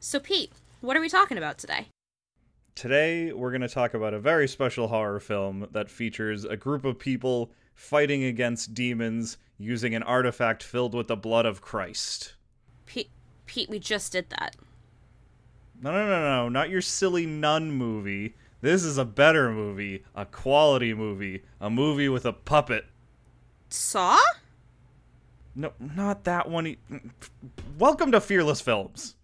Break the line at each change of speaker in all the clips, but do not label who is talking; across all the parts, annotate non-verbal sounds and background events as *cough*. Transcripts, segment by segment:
So, Pete, what are we talking about today?
Today, we're going to talk about a very special horror film that features a group of people fighting against demons using an artifact filled with the blood of Christ.
Pete, Pete, we just did that.
No, no, no, no, not your silly nun movie. This is a better movie, a quality movie, a movie with a puppet.
Saw?
No, not that one. Welcome to Fearless Films.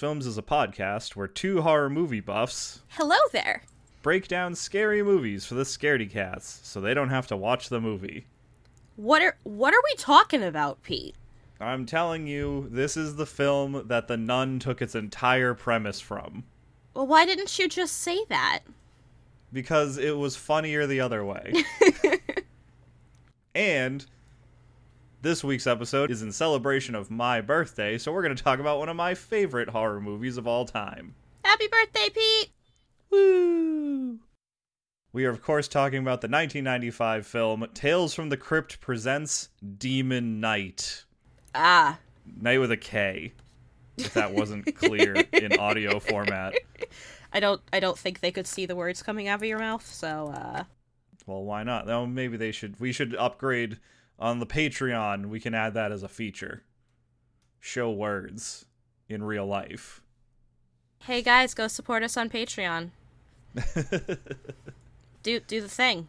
Films is a podcast where two horror movie buffs
Hello there.
break down scary movies for the scaredy cats so they don't have to watch the movie.
What are what are we talking about, Pete?
I'm telling you, this is the film that The Nun took its entire premise from.
Well, why didn't you just say that?
Because it was funnier the other way. *laughs* and this week's episode is in celebration of my birthday, so we're going to talk about one of my favorite horror movies of all time.
Happy birthday, Pete!
Woo! We are, of course, talking about the 1995 film Tales from the Crypt Presents Demon Knight.
Ah,
Night with a K, if that wasn't clear in audio format. *laughs*
I don't I don't think they could see the words coming out of your mouth, so uh
Well, why not? No, maybe they should. We should upgrade on the Patreon. We can add that as a feature. Show words in real life.
hey guys, go support us on Patreon. *laughs* Do do the thing.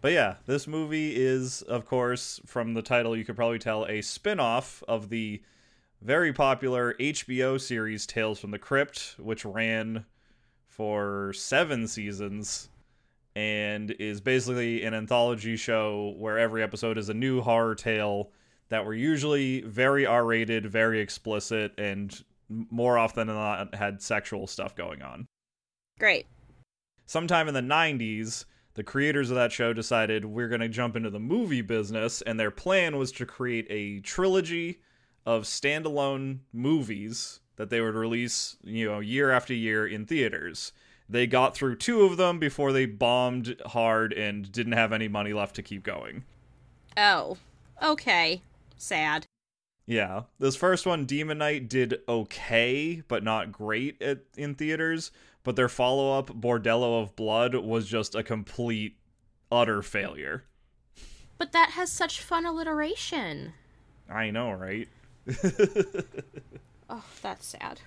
But yeah, this movie is, of course, from the title, you could probably tell, a spin off of the very popular HBO series Tales from the Crypt, which ran for seven seasons and is basically an anthology show where every episode is a new horror tale that were usually very R rated, very explicit, and more often than not had sexual stuff going on
Great.
sometime in the 90s, the creators of that show decided we're going to jump into the movie business, and their plan was to create a trilogy of standalone movies that they would release, you know, year after year in theaters. They got through two of them before they bombed hard and didn't have any money left to keep going.
Oh. Okay. Sad.
Yeah, this first one, Demon Knight, did okay, but not great at, in theaters. But their follow up, Bordello of Blood, was just a complete, utter failure.
But that has such fun alliteration.
I know, right? *laughs*
Oh, that's sad.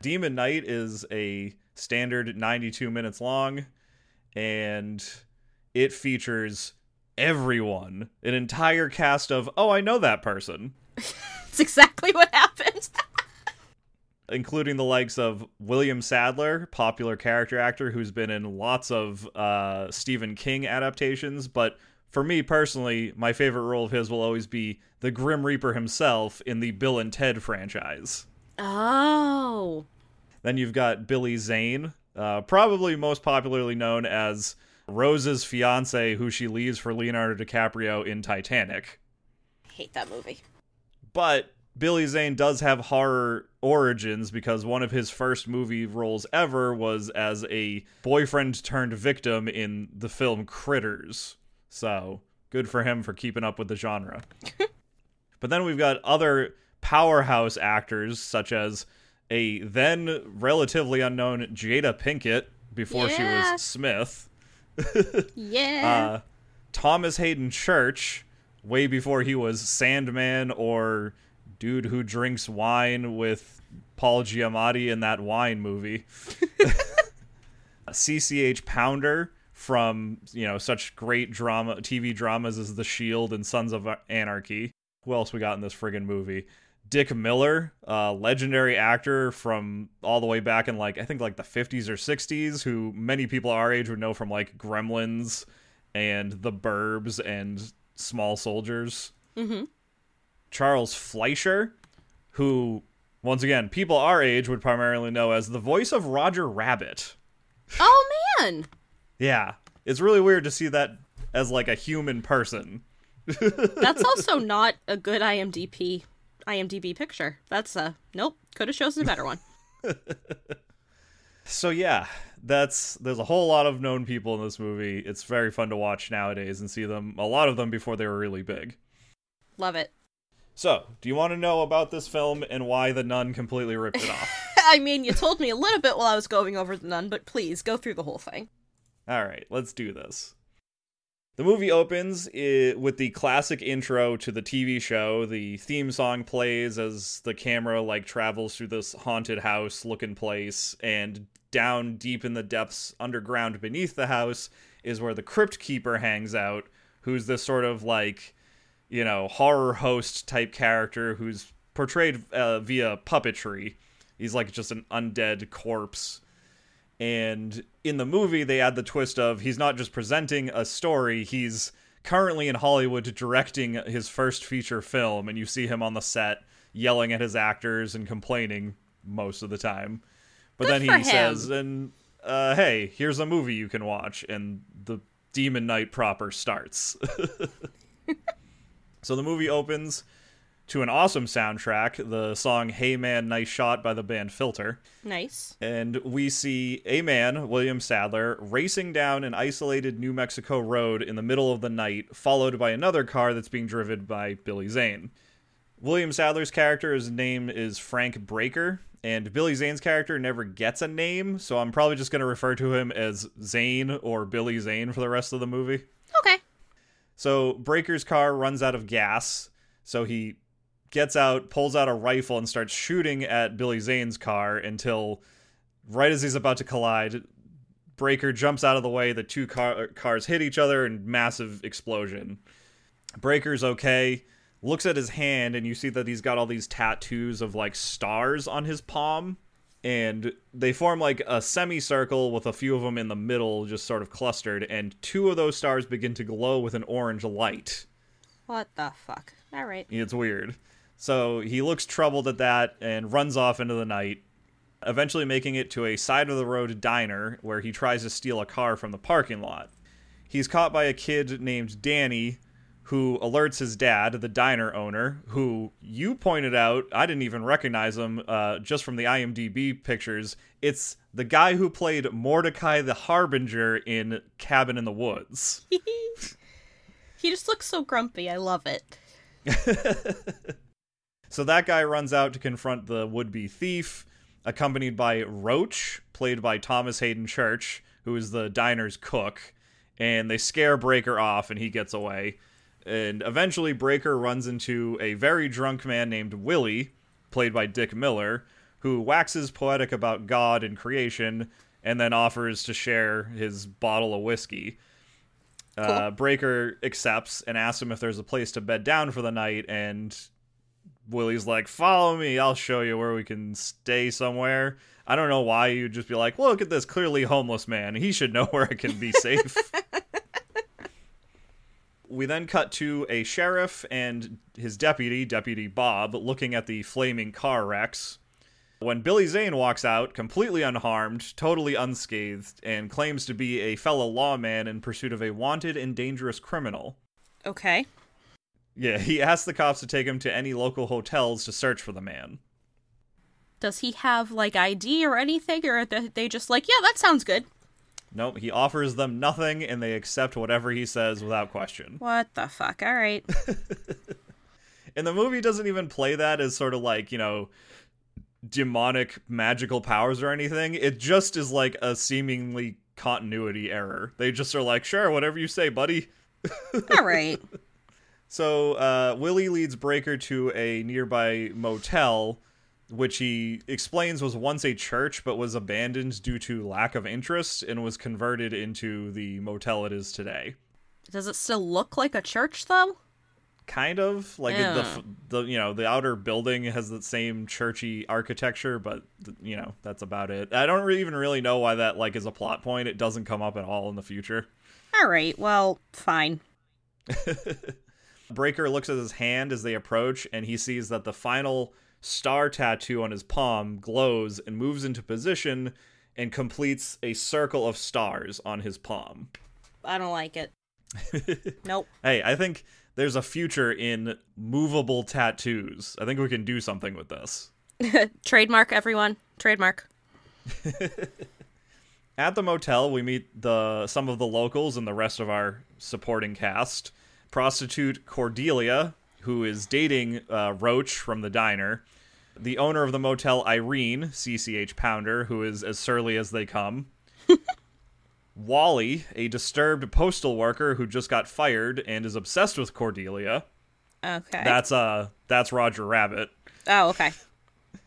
Demon Knight is a standard 92 minutes long, and it features everyone, an entire cast of, oh, I know that person. *laughs*
It's exactly what happened. *laughs*
including the likes of William Sadler, popular character actor who's been in lots of uh, Stephen King adaptations. But for me personally, my favorite role of his will always be the Grim Reaper himself in the Bill and Ted franchise.
oh.
Then you've got Billy Zane, uh, probably most popularly known as Rose's fiance, who she leaves for Leonardo DiCaprio in Titanic.
Hate that movie.
But Billy Zane does have horror origins because one of his first movie roles ever was as a boyfriend turned victim in the film Critters. So, good for him for keeping up with the genre. *laughs* but then we've got other powerhouse actors such as a then relatively unknown Jada Pinkett before she was Smith. *laughs*
Yeah.
Uh, Thomas Haden Church, way before he was Sandman or dude who drinks wine with Paul Giamatti in that wine movie. *laughs* CCH Pounder from, you know, such great drama TV dramas as The Shield and Sons of Anarchy. Who else we got in this friggin' movie? Dick Miller, a legendary actor from all the way back in like I think like the 50s or 60s, who many people our age would know from like Gremlins and The Burbs and Small Soldiers.
Mm-hmm.
Charles Fleischer, who once again people our age would primarily know as the voice of Roger Rabbit.
Oh man.
Yeah, it's really weird to see that as like a human person. *laughs*
That's also not a good IMDb IMDb picture. That's uh nope. Could have chosen a better one. *laughs*
So yeah, that's there's a whole lot of known people in this movie. It's very fun to watch nowadays and see them a lot of them before they were really big.
Love it.
So, do you want to know about this film and why the nun completely ripped it off? *laughs*
I mean, you told me a little bit while I was going over the nun, but please go through the whole thing.
All right, let's do this. The movie opens with the classic intro to the TV show. The theme song plays as the camera like travels through this haunted house looking place and down deep in the depths underground beneath the house is where the crypt keeper hangs out, who's this sort of like, you know, horror host type character who's portrayed uh, via puppetry. He's like just an undead corpse and in the movie they add the twist of he's not just presenting a story he's currently in hollywood directing his first feature film and you see him on the set yelling at his actors and complaining most of the time. But
Good
then he says and uh, hey here's a movie you can watch and the demon knight proper starts. *laughs* So the movie opens to an awesome soundtrack the song hey man nice shot by the band filter
Nice.
and we see a man, William Sadler, racing down an isolated New Mexico road in the middle of the night, followed by another car that's being driven by Billy Zane. William Sadler's character, his name is Frank Breaker, and Billy Zane's character never gets a name, so I'm probably just going to refer to him as Zane or Billy Zane for the rest of the movie.
Okay.
So Breaker's car runs out of gas, so he gets out, pulls out a rifle, and starts shooting at Billy Zane's car until, right as he's about to collide, Breaker jumps out of the way. The two car- cars hit each other, and massive explosion. Breaker's okay. Looks at his hand, and you see that he's got all these tattoos of like stars on his palm, and they form like a semicircle with a few of them in the middle, just sort of clustered. And two of those stars begin to glow with an orange light.
What the fuck? All right.
It's weird. So he looks troubled at that and runs off into the night, eventually making it to a side of the road diner where he tries to steal a car from the parking lot. He's caught by a kid named Danny who alerts his dad, the diner owner, who you pointed out, I didn't even recognize him uh, just from the IMDb pictures. It's the guy who played Mordecai the Harbinger in Cabin in the Woods. *laughs*
He just looks so grumpy. I love it. *laughs*
So that guy runs out to confront the would be thief, accompanied by Roach, played by Thomas Haden Church, who is the diner's cook. And they scare Breaker off, and he gets away. And eventually, Breaker runs into a very drunk man named Willie, played by Dick Miller, who waxes poetic about God and creation, and then offers to share his bottle of whiskey. Uh, Breaker accepts and asks him if there's a place to bed down for the night, and Willie's like, "Follow me, I'll show you where we can stay somewhere." I don't know why you'd just be like, "Look at this clearly homeless man. He should know *laughs* where it can be safe." we then cut to a sheriff and his deputy, Deputy Bob, looking at the flaming car wrecks. When Billy Zane walks out, completely unharmed, totally unscathed, and claims to be a fellow lawman in pursuit of a wanted and dangerous criminal.
Okay.
Yeah, he asks the cops to take him to any local hotels to search for the man.
Does he have like ID or anything, or are they they just like, yeah, that sounds good?
Nope, he offers them nothing and they accept whatever he says without question.
What the fuck? All right. *laughs*
And the movie doesn't even play that as sort of like, you know, demonic magical powers or anything. It just is like a seemingly continuity error. They just are like, sure, whatever you say, buddy. *laughs*
All right.
So uh, Willie leads Breaker to a nearby motel, which he explains was once a church but was abandoned due to lack of interest and was converted into the motel it is today.
Does it still look like a church though?
kind of like the,
Yeah.
f- the you know the outer building has the same churchy architecture but you know that's about it i don't even really know why that like is a plot point it doesn't come up at all in the future
All right, well, fine. *laughs*
breaker looks at his hand as they approach and he sees that the final star tattoo on his palm glows and moves into position and completes a circle of stars on his palm
I don't like it. *laughs* nope.
hey i think there's a future in movable tattoos i think we can do something with this *laughs*
Trademark, everyone. Trademark. *laughs*
At the motel, we meet the some of the locals and the rest of our supporting cast. Prostitute Cordelia, who is dating uh, Roach from the diner. The owner of the motel, Irene, CCH Pounder, who is as surly as they come. *laughs* Wally, a disturbed postal worker who just got fired and is obsessed with Cordelia.
Okay.
That's uh that's Roger Rabbit.
oh, okay.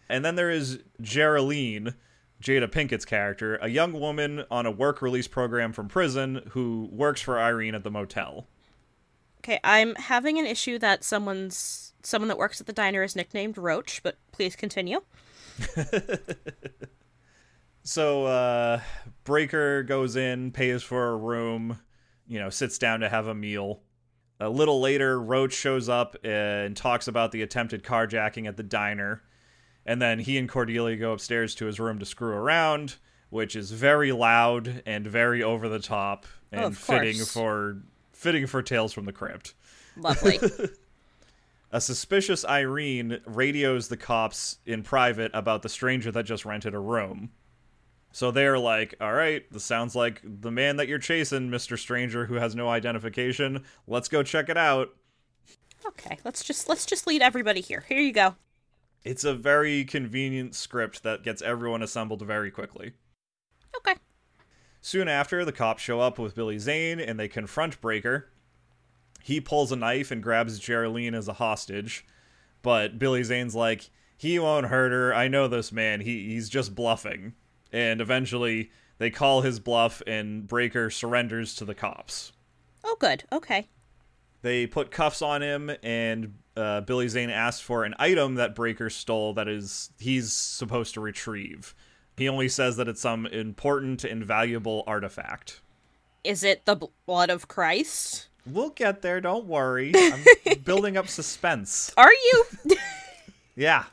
And then there is Geraldine, Jada Pinkett's character, a young woman on a work release program from prison who works for Irene at the motel.
Okay, I'm having an issue that someone's someone that works at the diner is nicknamed Roach, but please continue. *laughs*
So uh Breaker goes in, pays for a room, you know, sits down to have a meal. A little later, Roach shows up and talks about the attempted carjacking at the diner. And then he and Cordelia go upstairs to his room to screw around, which is very loud and very over the top and
Oh,
fitting for fitting for Tales from the Crypt.
Lovely. *laughs* *laughs*
A suspicious Irene radios the cops in private about the stranger that just rented a room. So they're like, all right, this sounds like the man that you're chasing, Mr. Stranger, who has no identification. Let's go check it out.
okay, let's just let's just lead everybody here. Here you go.
It's a very convenient script that gets everyone assembled very quickly.
Okay.
Soon after, the cops show up with Billy Zane and they confront Breaker. He pulls a knife and grabs Geraldine as a hostage, but Billy Zane's like, he won't hurt her. I know this man. He he's just bluffing. And eventually, they call his bluff and Breaker surrenders to the cops.
Oh, good. Okay.
They put cuffs on him, and uh, Billy Zane asks for an item that Breaker stole that is he's supposed to retrieve. He only says that it's some important and valuable artifact.
Is it the blood of Christ?
We'll get there, don't worry. I'm *laughs* building up suspense.
Are you? *laughs*
Yeah.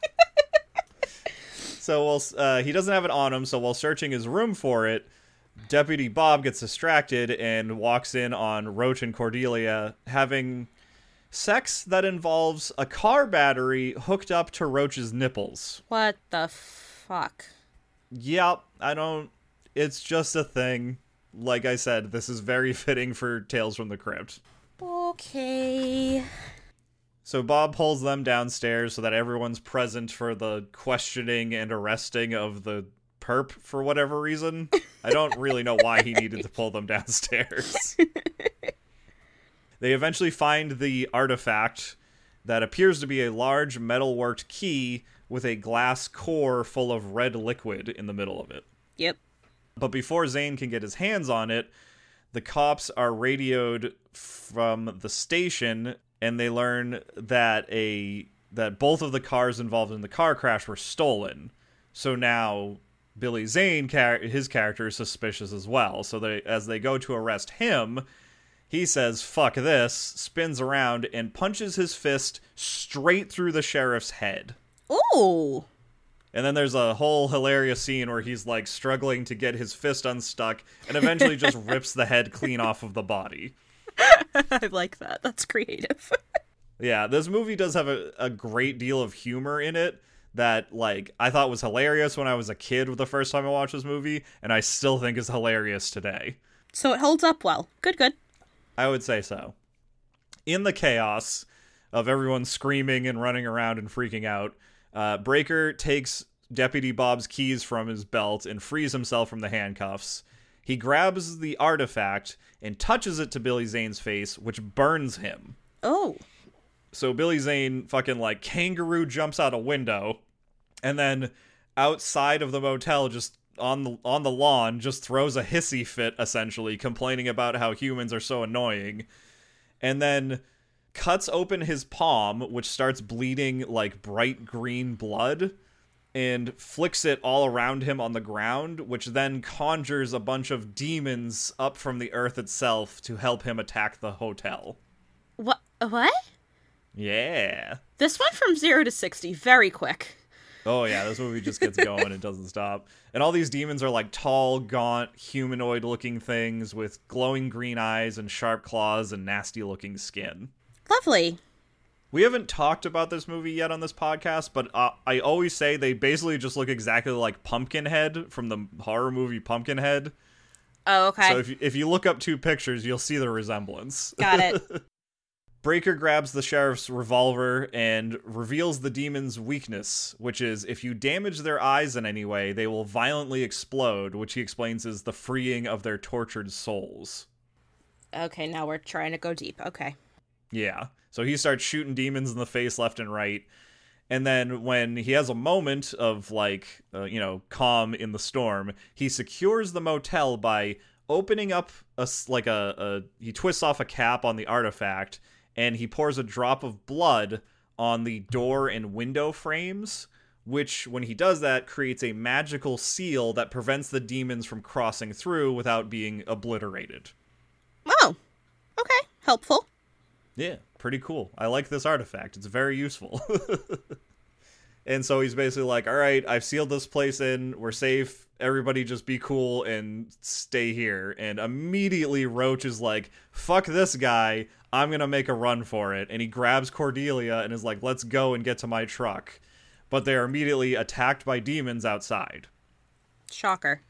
so while uh, he doesn't have it on him, so while searching his room for it, Deputy Bob gets distracted and walks in on Roach and Cordelia having sex that involves a car battery hooked up to Roach's nipples.
what the fuck?
Yep, I don't. It's just a thing. Like I said, this is very *laughs* fitting for Tales from the Crypt.
Okay.
So Bob pulls them downstairs so that everyone's present for the questioning and arresting of the perp for whatever reason. I don't really know why he needed to pull them downstairs. they eventually find the artifact that appears to be a large metal-worked key with a glass core full of red liquid in the middle of it.
Yep.
But before Zane can get his hands on it, the cops are radioed from the station and they learn that a that both of the cars involved in the car crash were stolen. So now Billy Zane his character is suspicious as well. So they as they go to arrest him, he says fuck this, spins around and punches his fist straight through the sheriff's head.
Ooh.
And then there's a whole hilarious scene where he's like struggling to get his fist unstuck and eventually just *laughs* rips the head clean off of the body. *laughs*
I like that. That's creative. *laughs*
Yeah, this movie does have a, a great deal of humor in it that like I thought was hilarious when I was a kid the first time I watched this movie, and I still think is hilarious today.
so it holds up well. Good, good.
I would say so. In the chaos of everyone screaming and running around and freaking out, uh, Breaker takes Deputy Bob's keys from his belt and frees himself from the handcuffs. He grabs the artifact and touches it to Billy Zane's face, which burns him.
Oh.
So Billy Zane fucking like kangaroo jumps out a window and then outside of the motel just on the on the lawn just throws a hissy fit essentially complaining about how humans are so annoying. And then cuts open his palm, which starts bleeding like bright green blood, and flicks it all around him on the ground, which then conjures a bunch of demons up from the earth itself to help him attack the hotel.
What? What?
Yeah.
This went from zero to sixty very quick.
Oh yeah, this movie just gets going. it doesn't stop. And all these demons are like tall, gaunt, humanoid-looking things with glowing green eyes and sharp claws and nasty-looking skin.
Lovely.
We haven't talked about this movie yet on this podcast, but uh, I always say they basically just look exactly like Pumpkinhead from the horror movie Pumpkinhead.
Oh, okay.
So if you, if you look up two pictures, you'll see the resemblance.
Got it. *laughs*
Breaker grabs the sheriff's revolver and reveals the demon's weakness, which is if you damage their eyes in any way, they will violently explode, which he explains is the freeing of their tortured souls.
okay, now we're trying to go deep. Okay.
Yeah. So he starts shooting demons in the face left and right. And then when he has a moment of like, uh, you know, calm in the storm, he secures the motel by opening up a like a, a he twists off a cap on the artifact and he pours a drop of blood on the door and window frames, which when he does that creates a magical seal that prevents the demons from crossing through without being obliterated.
Oh. Okay. Helpful.
Yeah, pretty cool. I like this artifact. It's very useful. *laughs* and so he's basically like, "All right, I've sealed this place in. We're safe. Everybody just be cool and stay here." And immediately Roach is like, "Fuck this guy. I'm going to make a run for it." And he grabs Cordelia and is like, "Let's go and get to my truck." But they are immediately attacked by demons outside.
Shocker.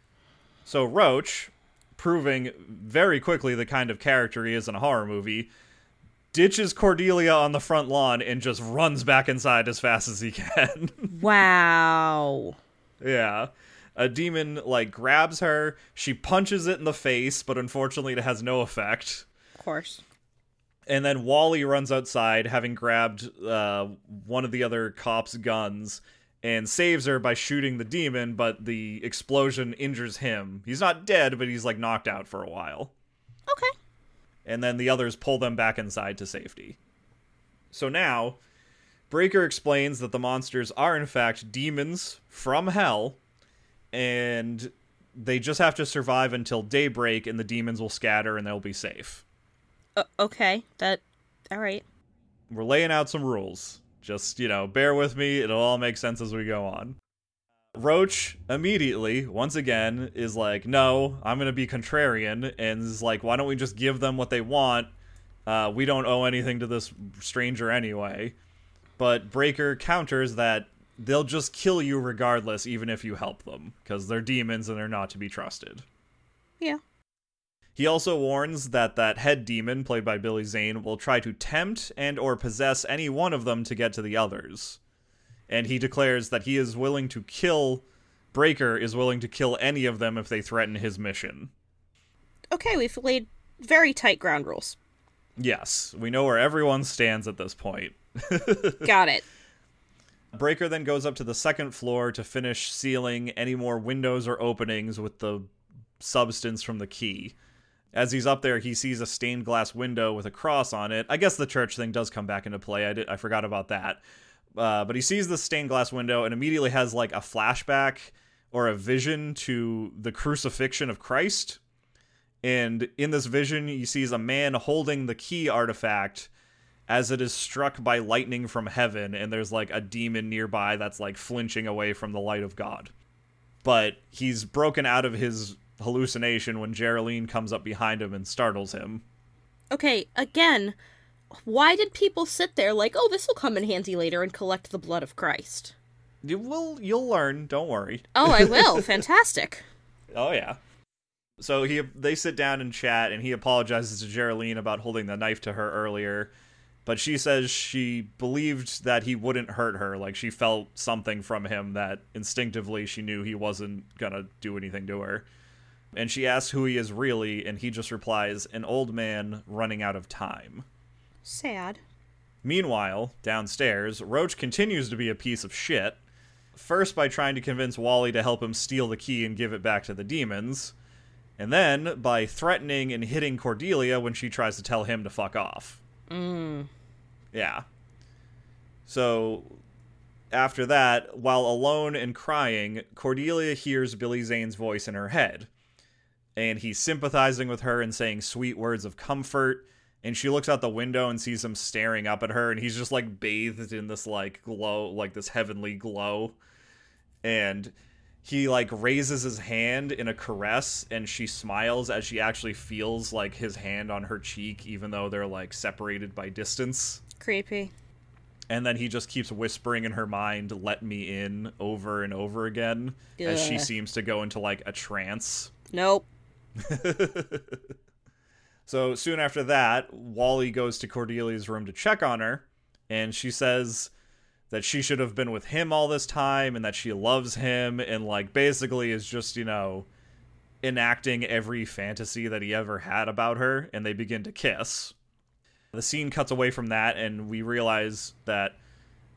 So Roach, proving very quickly the kind of character he is in a horror movie, ditches Cordelia on the front lawn and just runs back inside as fast as he can. *laughs*
Wow.
yeah. A demon like grabs her, she punches it in the face, but unfortunately it has no effect.
Of course.
And then Wally runs outside, having grabbed uh, one of the other cops' guns, and saves her by shooting the demon, but the explosion injures him. He's not dead, but he's like knocked out for a while.
Okay.
And then the others pull them back inside to safety. So now, Breaker explains that the monsters are in fact demons from hell, and they just have to survive until daybreak, and the demons will scatter and they'll be safe.
Uh, okay. That. All right.
we're laying out some rules. Just, you know, bear with me. It'll all make sense as we go on. Roach immediately, once again, is like, no, I'm going to be contrarian, and is like, why don't we just give them what they want? Uh, we don't owe anything to this stranger anyway. But Breaker counters that they'll just kill you regardless, even if you help them, because they're demons and they're not to be trusted.
Yeah.
He also warns that that head demon, played by Billy Zane, will try to tempt and or possess any one of them to get to the others. And he declares that he is willing to kill Breaker is willing to kill any of them if they threaten his mission.
Okay, we've laid very tight ground rules.
Yes, we know where everyone stands at this point. *laughs*
Got it.
Breaker then goes up to the second floor to finish sealing any more windows or openings with the substance from the key. As he's up there, he sees a stained glass window with a cross on it. I guess the church thing does come back into play. I did, I forgot about that. Uh, but he sees the stained glass window and immediately has like a flashback or a vision to the crucifixion of Christ. And in this vision, he sees a man holding the key artifact as it is struck by lightning from heaven, and there's like a demon nearby that's like flinching away from the light of God. But he's broken out of his hallucination when Geraldine comes up behind him and startles him.
Okay, again, why did people sit there like, oh, this will come in handy later and collect the blood of Christ?
You will you'll learn, don't worry.
Oh, I will. *laughs* Fantastic.
Oh yeah. So he they sit down and chat and he apologizes to Geraldine about holding the knife to her earlier. But she says she believed that he wouldn't hurt her, like she felt something from him that instinctively she knew he wasn't gonna do anything to her. And she asks who he is really, and he just replies, an old man running out of time.
Sad.
Meanwhile, downstairs, Roach continues to be a piece of shit. First, by trying to convince Wally to help him steal the key and give it back to the demons, and then by threatening and hitting Cordelia when she tries to tell him to fuck off. Mm. Yeah. So after that, while alone and crying, Cordelia hears Billy Zane's voice in her head. And he's sympathizing with her and saying sweet words of comfort. And she looks out the window and sees him staring up at her, and he's just like bathed in this like glow, like this heavenly glow. And he like raises his hand in a caress and she smiles as she actually feels like his hand on her cheek even though they're like separated by distance
Creepy.
and then he just keeps whispering in her mind let me in over and over again as she seems to go into like a trance
Nope. *laughs*
so soon after that wally goes to cordelia's room to check on her and she says that she should have been with him all this time and that she loves him and like basically is just you know enacting every fantasy that he ever had about her and they begin to kiss. The scene cuts away from that and we realize that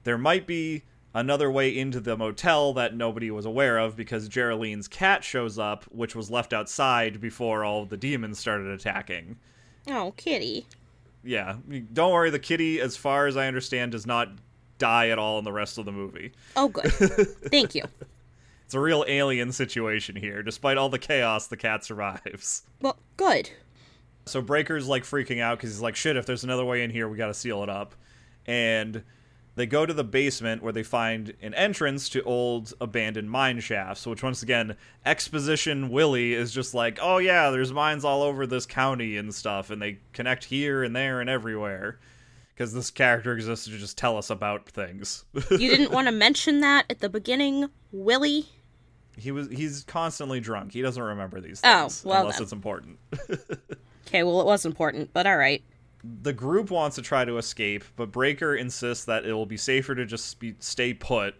there might be another way into the motel that nobody was aware of because Geraldine's cat shows up which was left outside before all the demons started attacking
Oh, kitty.
yeah don't worry the kitty as far as i understand does not die at all in the rest of the movie
Oh, good. *laughs* Thank you.
it's a real alien situation here despite all the chaos the cat survives
Well, good.
so breaker's like freaking out because he's like shit if there's another way in here we gotta seal it up and they go to the basement where they find an entrance to old abandoned mine shafts which once again exposition willie is just like oh yeah there's mines all over this county and stuff and they connect here and there and everywhere because this character exists to just tell us about things
You didn't want to *laughs* mention that at the beginning, Willie?
he was he's constantly drunk he doesn't remember these
Oh,
things
well
unless
then.
it's important *laughs*
Okay, well, it was important, but alright.
The group wants to try to escape, but Breaker insists that it will be safer to just be, stay put.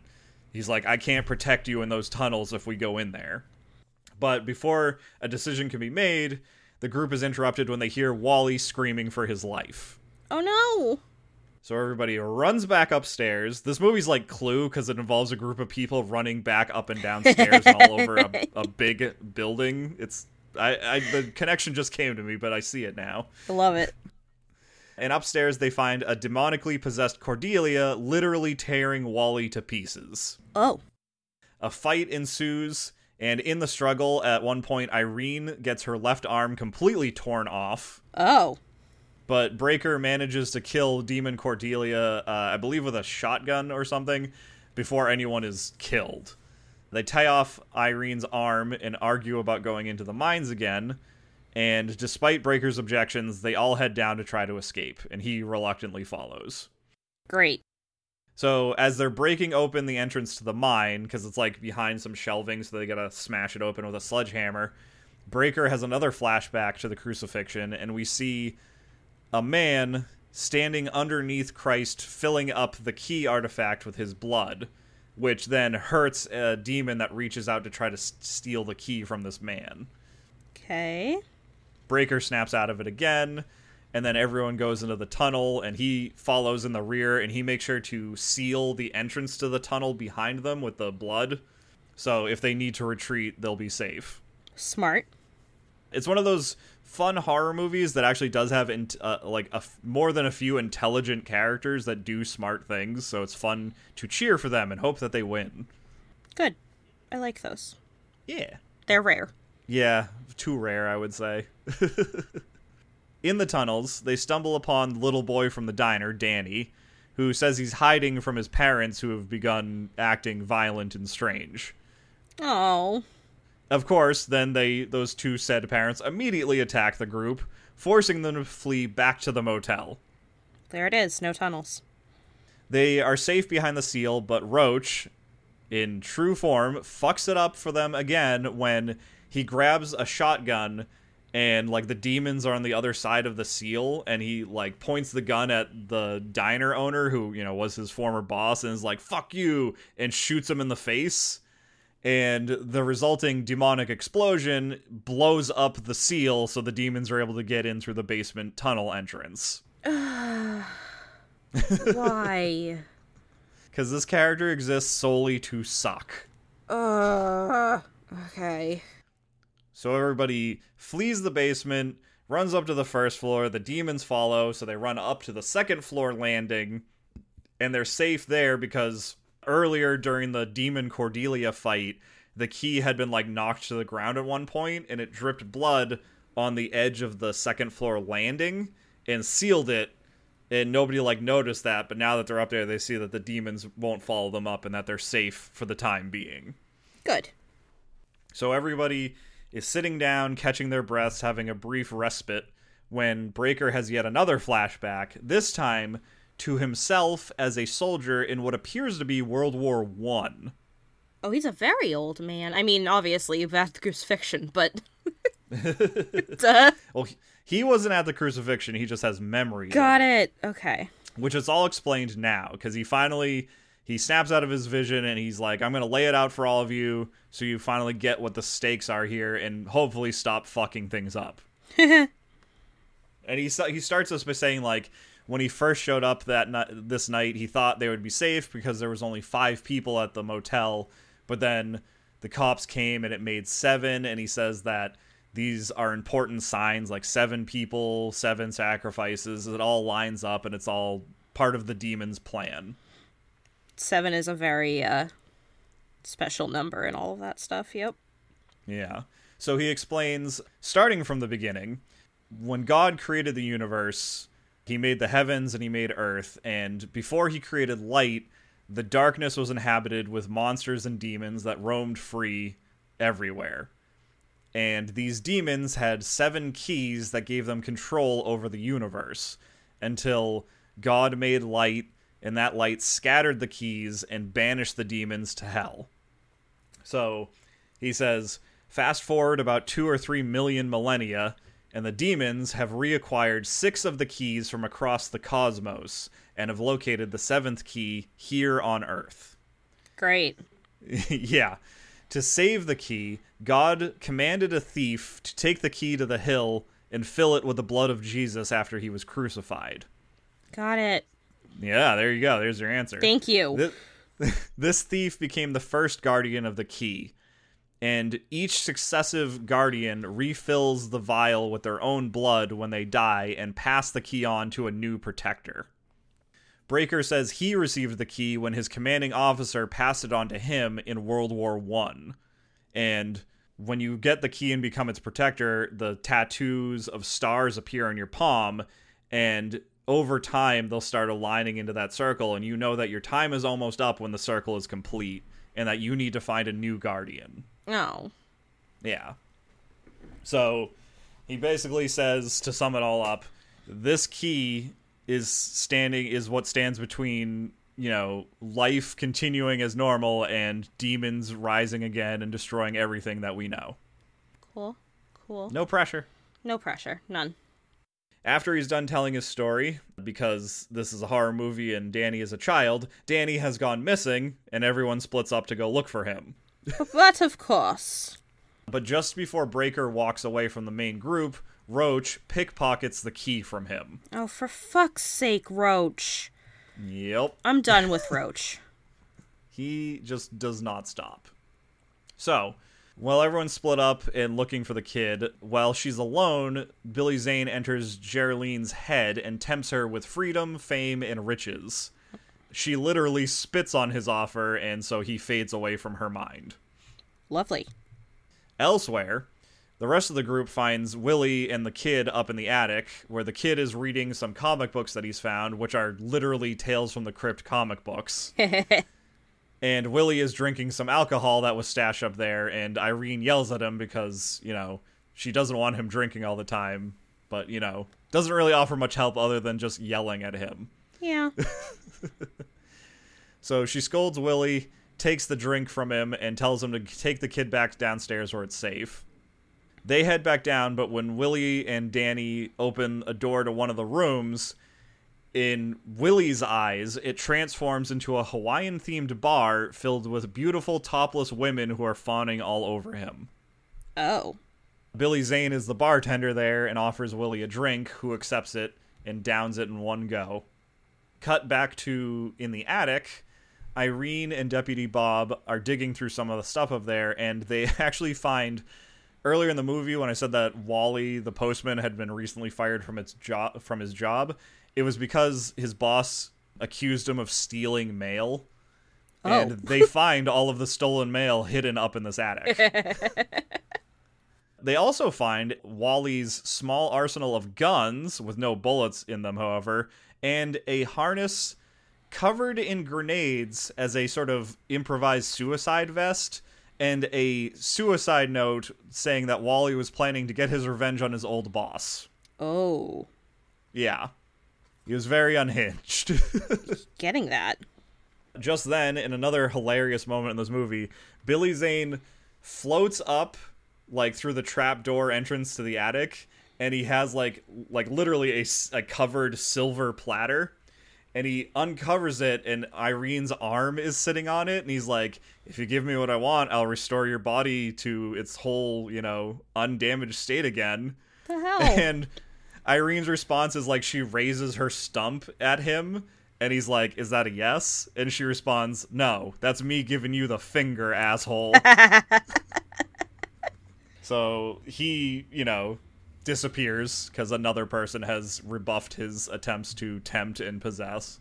He's like, I can't protect you in those tunnels if we go in there. But before a decision can be made, the group is interrupted when they hear Wally screaming for his life.
Oh no!
So everybody runs back upstairs. This movie's like Clue because it involves a group of people running back up and down stairs and all over a, a *laughs* big building. It's I, I the connection just came to me, but I see it now.
I love it.
And upstairs, they find a demonically possessed Cordelia literally tearing Wally to pieces.
Oh.
A fight ensues, and in the struggle, at one point, Irene gets her left arm completely torn off.
Oh.
But Breaker manages to kill Demon Cordelia, uh, I believe with a shotgun or something, before anyone is killed. They tie off Irene's arm and argue about going into the mines again. And despite Breaker's objections, they all head down to try to escape, and he reluctantly follows.
Great.
So as they're breaking open the entrance to the mine, because it's like behind some shelving, so they gotta smash it open with a sledgehammer. Breaker has another flashback to the crucifixion, and we see a man standing underneath Christ, filling up the key artifact with his blood, which then hurts a demon that reaches out to try to s- steal the key from this man.
Okay.
Breaker snaps out of it again, and then everyone goes into the tunnel, and he follows in the rear, and he makes sure to seal the entrance to the tunnel behind them with the blood. So if they need to retreat, they'll be safe.
Smart.
It's one of those fun horror movies that actually does have int- uh, like a f- more than a few intelligent characters that do smart things. So it's fun to cheer for them and hope that they win.
Good. I like those.
Yeah.
They're rare.
Yeah, too rare, I would say. *laughs* In the tunnels, they stumble upon the little boy from the diner, Danny, who says he's hiding from his parents who have begun acting violent and strange.
Oh.
Of course, then they those two said parents immediately attack the group, forcing them to flee back to the motel.
There it is. No tunnels.
They are safe behind the seal, but Roach, in true form, fucks it up for them again when he grabs a shotgun and like the demons are on the other side of the seal and he like points the gun at the diner owner who, you know, was his former boss and is like, "Fuck you," and shoots him in the face. And the resulting demonic explosion blows up the seal so the demons are able to get in through the basement tunnel entrance. *sighs*
Why? *laughs*
Because this character exists solely to suck.
uh. Okay.
So everybody flees the basement. runs up to the first floor. The demons follow, so they run up to the second floor landing, and they're safe there because earlier during the demon Cordelia fight, the key had been like knocked to the ground at one point, and it dripped blood on the edge of the second floor landing and sealed it. And nobody like noticed that, but now that they're up there, they see that the demons won't follow them up and that they're safe for the time being.
Good.
So everybody is sitting down, catching their breaths, having a brief respite when Breaker has yet another flashback, this time to himself as a soldier in what appears to be World War One.
Oh, he's a very old man. I mean, obviously, that's crucifixion, but. *laughs* Duh.
Well, he- wasn't at the crucifixion, he just has memories.
Got it. Okay.
which is all explained now because he finally he snaps out of his vision and he's like i'm gonna lay it out for all of you so you finally get what the stakes are here and hopefully stop fucking things up. *laughs* And he he starts us by saying like when he first showed up that ni- this night he thought they would be safe because there was only five people at the motel but then the cops came and it made seven and he says that these are important signs like seven people seven sacrifices it all lines up and it's all part of the demon's plan
Seven is a very uh, special number and all of that stuff. Yep.
Yeah. So he explains, starting from the beginning, when God created the universe, he made the heavens and he made earth, and before he created light, the darkness was inhabited with monsters and demons that roamed free everywhere. And these demons had seven keys that gave them control over the universe until God made light, and that light scattered the keys and banished the demons to hell. So he says, fast forward about two or three million millennia, and the demons have reacquired six of the keys from across the cosmos and have located the seventh key here on Earth.
Great. *laughs*
yeah. To save the key, God commanded a thief to take the key to the hill and fill it with the blood of Jesus after he was crucified.
Got it.
Yeah, there you go. There's your answer.
Thank you.
This, *laughs* this thief became the first guardian of the key, and each successive guardian refills the vial with their own blood when they die and pass the key on to a new protector. Breaker says he received the key when his commanding officer passed it on to him in World War One, and when you get the key and become its protector, the tattoos of stars appear on your palm, and over time they'll start aligning into that circle, and you know that your time is almost up when the circle is complete, and that you need to find a new guardian.
Oh.
Yeah. So he basically says to sum it all up, this key is standing is what stands between, you know, life continuing as normal and demons rising again and destroying everything that we know.
Cool. Cool.
No pressure.
No pressure. None.
After he's done telling his story, because this is a horror movie and Danny is a child, Danny has gone missing and everyone splits up to go look for him. *laughs*
but of course.
But just before Breaker walks away from the main group, Roach pickpockets the key from him.
Oh, for fuck's sake, Roach.
Yep.
I'm done with *laughs* Roach.
He just does not stop. So, while everyone's split up and looking for the kid, while she's alone, Billy Zane enters Geraldine's head and tempts her with freedom, fame, and riches. She literally spits on his offer, and so he fades away from her mind.
Lovely.
Elsewhere, the rest of the group finds Willie and the kid up in the attic, where the kid is reading some comic books that he's found, which are literally Tales from the Crypt comic books. *laughs* and Willie is drinking some alcohol that was stashed up there, and Irene yells at him because, you know, she doesn't want him drinking all the time, but, you know, doesn't really offer much help other than just yelling at him.
yeah. *laughs*
So she scolds Willie, takes the drink from him, and tells him to take the kid back downstairs where it's safe. They head back down, but when Willie and Danny open a door to one of the rooms, in Willie's eyes, it transforms into a Hawaiian themed bar filled with beautiful topless women who are fawning all over him.
Oh.
Billy Zane is the bartender there and offers Willie a drink, who accepts it and downs it in one go. Cut back to in the attic. Irene and Deputy Bob are digging through some of the stuff up there, and they *laughs* actually find earlier in the movie when I said that Wally, the postman, had been recently fired from its job from his job, it was because his boss accused him of stealing mail. Oh. And
Oh.
they *laughs* find all of the stolen mail hidden up in this attic. *laughs* they also find Wally's small arsenal of guns, with no bullets in them, however, and a harness covered in grenades as a sort of improvised suicide vest, and a suicide note saying that Wally was planning to get his revenge on his old boss.
Oh,
Yeah. He was very unhinged. *laughs*
getting that.
Just then, in another hilarious moment in this movie, Billy Zane floats up like through the trapdoor entrance to the attic, and he has like like literally a, a covered silver platter, and he uncovers it, and Irene's arm is sitting on it, and he's like, "If you give me what I want, I'll restore your body to its whole, you know, undamaged state again."
The hell? *laughs*
And Irene's response is like she raises her stump at him and he's like, "Is that a yes?" And she responds, "No, that's me giving you the finger, asshole." *laughs* so he, you know, disappears cuz another person has rebuffed his attempts to tempt and possess.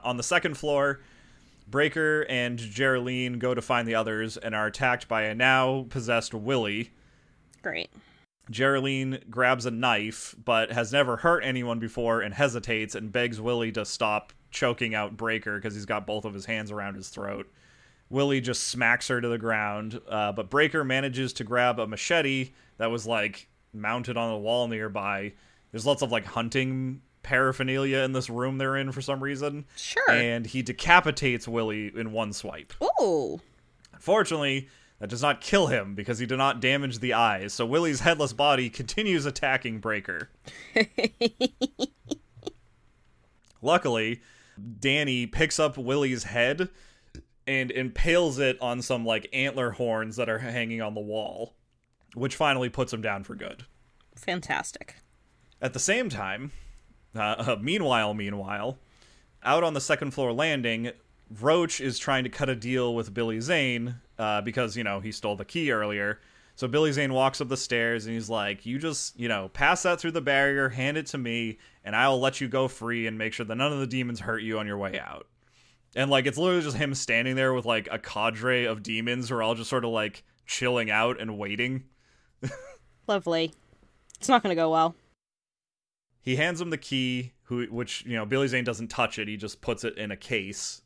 On the second floor, Breaker and Geraldine go to find the others and are attacked by a now possessed Willie.
Great.
Geraldine grabs a knife, but has never hurt anyone before and hesitates and begs Willie to stop choking out Breaker because he's got both of his hands around his throat. Willie just smacks her to the ground, uh, but Breaker manages to grab a machete that was like mounted on a wall nearby. There's lots of like hunting paraphernalia in this room they're in for some reason.
Sure.
And he decapitates Willie in one swipe.
Ooh.
Unfortunately, that does not kill him because he did not damage the eyes, so Willie's headless body continues attacking Breaker. *laughs* Luckily, Danny picks up Willie's head and impales it on some like antler horns that are hanging on the wall, which finally puts him down for good.
Fantastic.
At the same time, uh, *laughs* meanwhile, meanwhile, out on the second floor landing, Roach is trying to cut a deal with Billy Zane uh, because you know he stole the key earlier. So Billy Zane walks up the stairs and he's like, "You just you know pass that through the barrier, hand it to me, and I'll let you go free and make sure that none of the demons hurt you on your way out." And like it's literally just him standing there with like a cadre of demons who are all just sort of like chilling out and waiting.
Lovely. It's not going to go well.
He hands him the key, who which you know Billy Zane doesn't touch it. He just puts it in a case,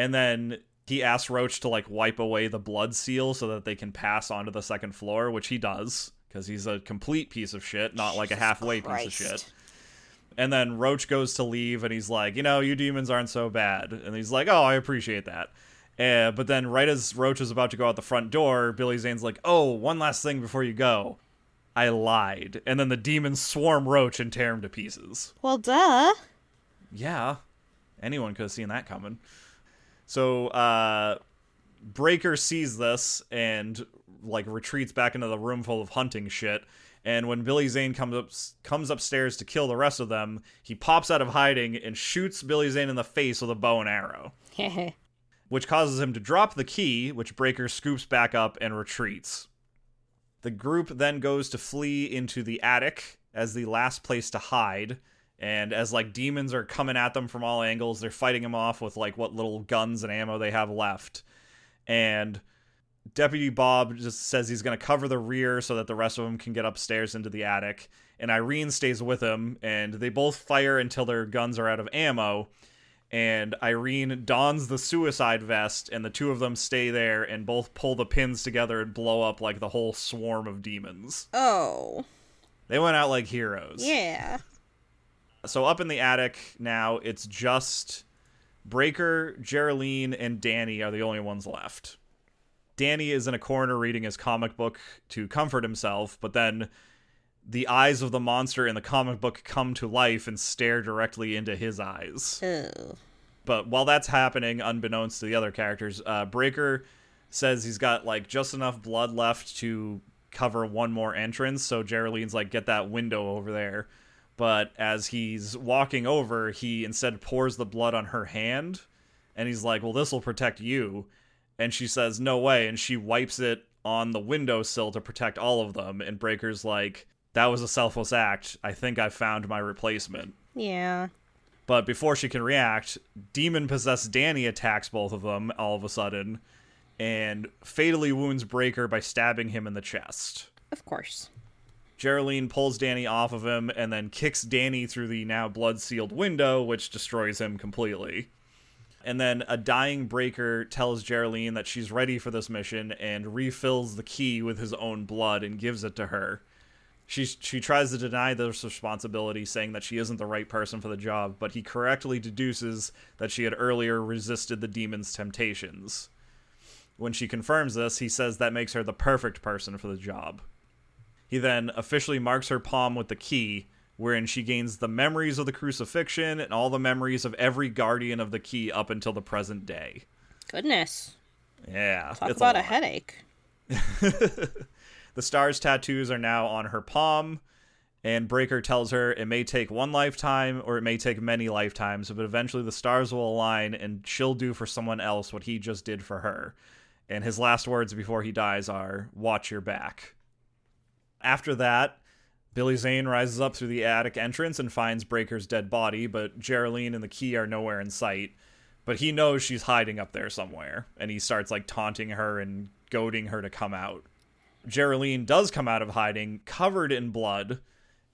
and then he asks Roach to like wipe away the blood seal so that they can pass onto the second floor, which he does because he's a complete piece of shit, not like a
Jesus
halfway piece of shit. And then Roach goes to leave, and he's like, you know, you demons aren't so bad. And he's like, oh, I appreciate that. Uh, but then, right as Roach is about to go out the front door, Billy Zane's like, oh, one last thing before you go. I lied. And then the demons swarm Roach and tear him to pieces.
Well, duh.
Yeah. Anyone could have seen that coming. So, uh, Breaker sees this and, like, retreats back into the room full of hunting shit. And when Billy Zane comes up comes upstairs to kill the rest of them, he pops out of hiding and shoots Billy Zane in the face with a bow and arrow, *laughs* which causes him to drop the key, which Breaker scoops back up and retreats. The group then goes to flee into the attic as the last place to hide. And as like demons are coming at them from all angles, they're fighting them off with like what little guns and ammo they have left. And Deputy Bob just says he's going to cover the rear so that the rest of them can get upstairs into the attic. And Irene stays with him, and they both fire until their guns are out of ammo. And Irene dons the suicide vest, and the two of them stay there and both pull the pins together and blow up like the whole swarm of demons.
Oh.
They went out like heroes.
Yeah.
So up in the attic now, it's just Breaker, Geraldine, and Danny are the only ones left. Danny is in a corner reading his comic book to comfort himself, but then the eyes of the monster in the comic book come to life and stare directly into his eyes.
Oh.
But while that's happening, unbeknownst to the other characters, uh, Breaker says he's got like just enough blood left to cover one more entrance. So Geraldine's like, get that window over there. But as he's walking over, he instead pours the blood on her hand. And he's like, well, this will protect you. And she says, no way. And she wipes it on the windowsill to protect all of them. And Breaker's like, that was a selfless act. I think I found my replacement.
Yeah.
But before she can react, demon possessed Danny attacks both of them all of a sudden and fatally wounds Breaker by stabbing him in the chest.
Of course.
Geraldine pulls Danny off of him and then kicks Danny through the now blood sealed window, which destroys him completely. And then a dying Breaker tells Geraldine that she's ready for this mission and refills the key with his own blood and gives it to her. She, she tries to deny this responsibility, saying that she isn't the right person for the job, but he correctly deduces that she had earlier resisted the demon's temptations. When she confirms this, he says that makes her the perfect person for the job. He then officially marks her palm with the key, wherein she gains the memories of the crucifixion and all the memories of every guardian of the key up until the present day.
Goodness.
Yeah.
Talk
it's
about a,
lot.
headache. *laughs*
The stars tattoos are now on her palm, and Breaker tells her it may take one lifetime or it may take many lifetimes, but eventually the stars will align and she'll do for someone else what he just did for her. And his last words before he dies are, Watch your back. After that, Billy Zane rises up through the attic entrance and finds Breaker's dead body, but Geraldine and the key are nowhere in sight. But he knows she's hiding up there somewhere, and he starts like taunting her and goading her to come out. Geraldine does come out of hiding, covered in blood,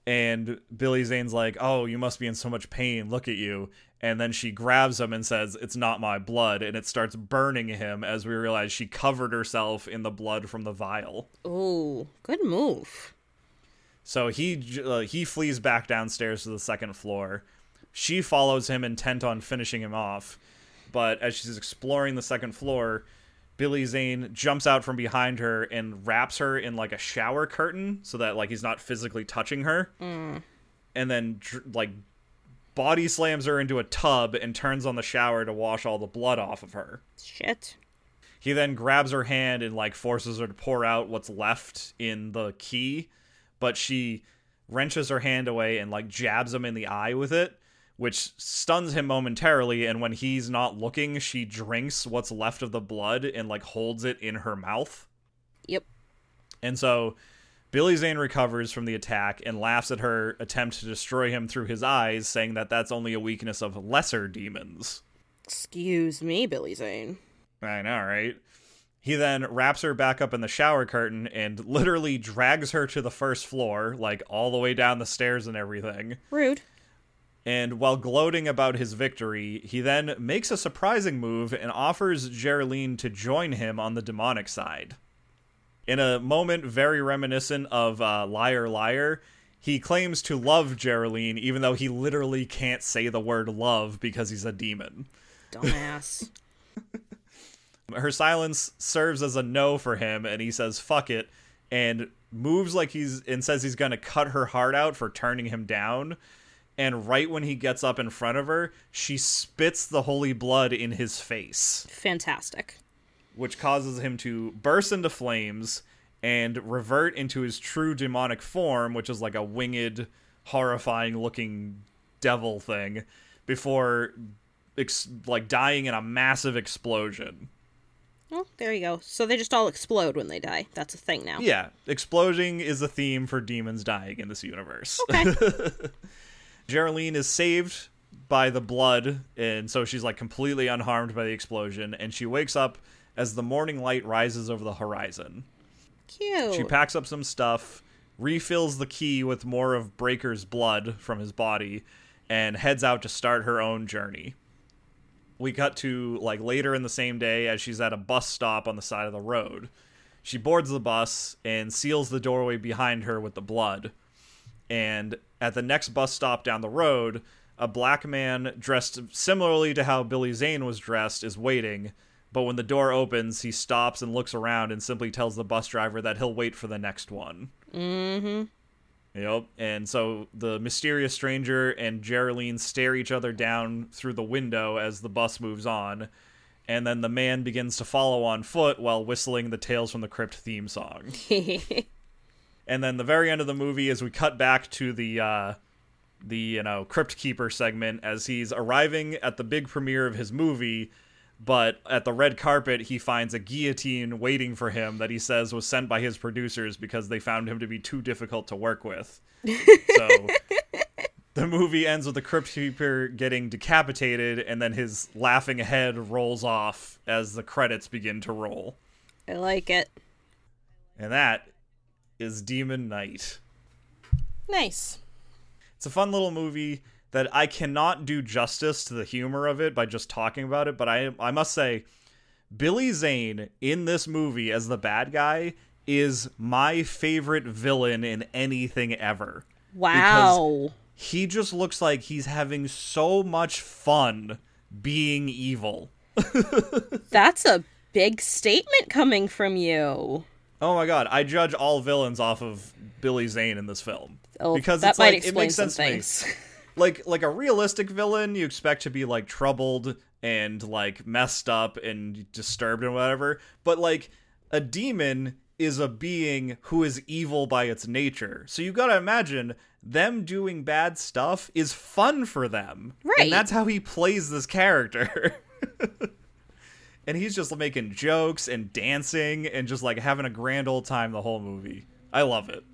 and Billy Zane's like, "Oh, you must be in so much pain. Look at you." And then she grabs him and says, "It's not my blood," and it starts burning him as we realize she covered herself in the blood from the vial.
Ooh, good move.
So he uh, he flees back downstairs to the second floor. She follows him, intent on finishing him off. But as she's exploring the second floor, Billy Zane jumps out from behind her and wraps her in like a shower curtain so that like he's not physically touching her. Mm. And then dr- like body slams her into a tub and turns on the shower to wash all the blood off of her.
Shit.
He then grabs her hand and like forces her to pour out what's left in the key, but she wrenches her hand away and like jabs him in the eye with it, which stuns him momentarily and when he's not looking, she drinks what's left of the blood and like holds it in her mouth.
Yep.
And so Billy Zane recovers from the attack and laughs at her attempt to destroy him through his eyes, saying that that's only a weakness of lesser demons.
Excuse me, Billy Zane.
I know, right? He then wraps her back up in the shower curtain and literally drags her to the first floor, like all the way down the stairs and everything.
Rude.
And while gloating about his victory, he then makes a surprising move and offers Geraldine to join him on the demonic side. In a moment very reminiscent of uh, Liar Liar, he claims to love Geraldine even though he literally can't say the word love because he's a demon.
Dumbass. *laughs*
her silence serves as a no for him and he says fuck it and moves like he's and says he's going to cut her heart out for turning him down and right when he gets up in front of her she spits the holy blood in his face
Fantastic.
which causes him to burst into flames and revert into his true demonic form which is like a winged horrifying looking devil thing before ex- like dying in a massive explosion
Well, there you go. So they just all explode when they die. That's a thing now.
Yeah, exploding is a theme for demons dying in this universe.
Okay. *laughs*
Geraldine is saved by the blood, and so she's like completely unharmed by the explosion, and she wakes up as the morning light rises over the horizon.
Cute.
She packs up some stuff, refills the key with more of Breaker's blood from his body, and heads out to start her own journey. We cut to like later in the same day as she's at a bus stop on the side of the road. She boards the bus and seals the doorway behind her with the blood. And at the next bus stop down the road, a black man dressed similarly to how Billy Zane was dressed is waiting. But when the door opens, he stops and looks around and simply tells the bus driver that he'll wait for the next one.
mm-hmm.
Yep. And so the mysterious stranger and Geraldine stare each other down through the window as the bus moves on. And then the man begins to follow on foot while whistling the Tales from the Crypt theme song. *laughs* and then the very end of the movie is we cut back to the uh the you know crypt keeper segment as he's arriving at the big premiere of his movie but at the red carpet he finds a guillotine waiting for him that he says was sent by his producers because they found him to be too difficult to work with. so *laughs* the movie ends with the crypt keeper getting decapitated and then his laughing head rolls off as the credits begin to roll.
I like it.
And that is Demon Knight.
Nice.
It's a fun little movie that I cannot do justice to the humor of it by just talking about it, but I I must say Billy Zane in this movie as the bad guy is my favorite villain in anything ever.
Wow.
He just looks like he's having so much fun being evil. *laughs*
That's a big statement coming from you.
Oh my god, I judge all villains off of Billy Zane in this film.
Oh,
because
that
it's
might
like it makes sense to me.
things. *laughs*
like like a realistic villain you expect to be like troubled and like messed up and disturbed and whatever but like a demon is a being who is evil by its nature so you gotta imagine them doing bad stuff is fun for them
Right.
and that's how he plays this character *laughs* and he's just making jokes and dancing and just like having a grand old time the whole movie i love it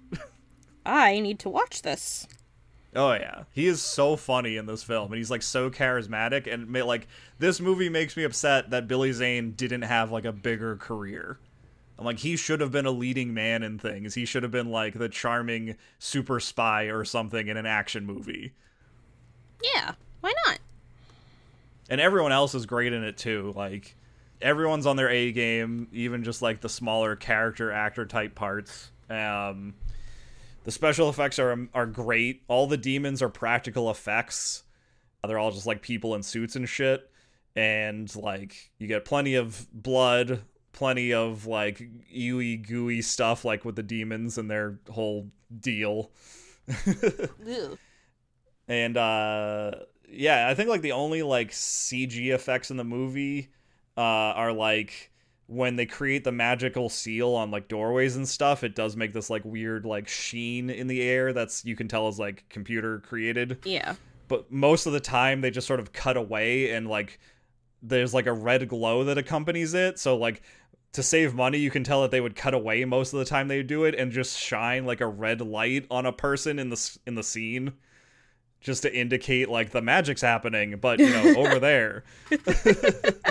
I need to watch this.
Oh yeah, he is so funny in this film, and he's like so charismatic. And like this movie makes me upset that Billy Zane didn't have like a bigger career. I'm like he should have been a leading man in things. He should have been like the charming super spy or something in an action movie.
Yeah, why not?
And everyone else is great in it too. Like everyone's on their A game, even just like the smaller character actor type parts. Um, the special effects are are great. All the demons are practical effects. They're all just like people in suits and shit. And like you get plenty of blood, plenty of like ooey gooey stuff like with the demons and their whole deal. *laughs* And uh yeah, I think like the only like CG effects in the movie uh are like when they create the magical seal on like doorways and stuff, it does make this like weird like sheen in the air that's you can tell is like computer created.
Yeah.
But most of the time they just sort of cut away and like there's like a red glow that accompanies it. So like to save money, you can tell that they would cut away most of the time they do it and just shine like a red light on a person in the in the scene just to indicate like the magic's happening, but you know, over *laughs* there. *laughs*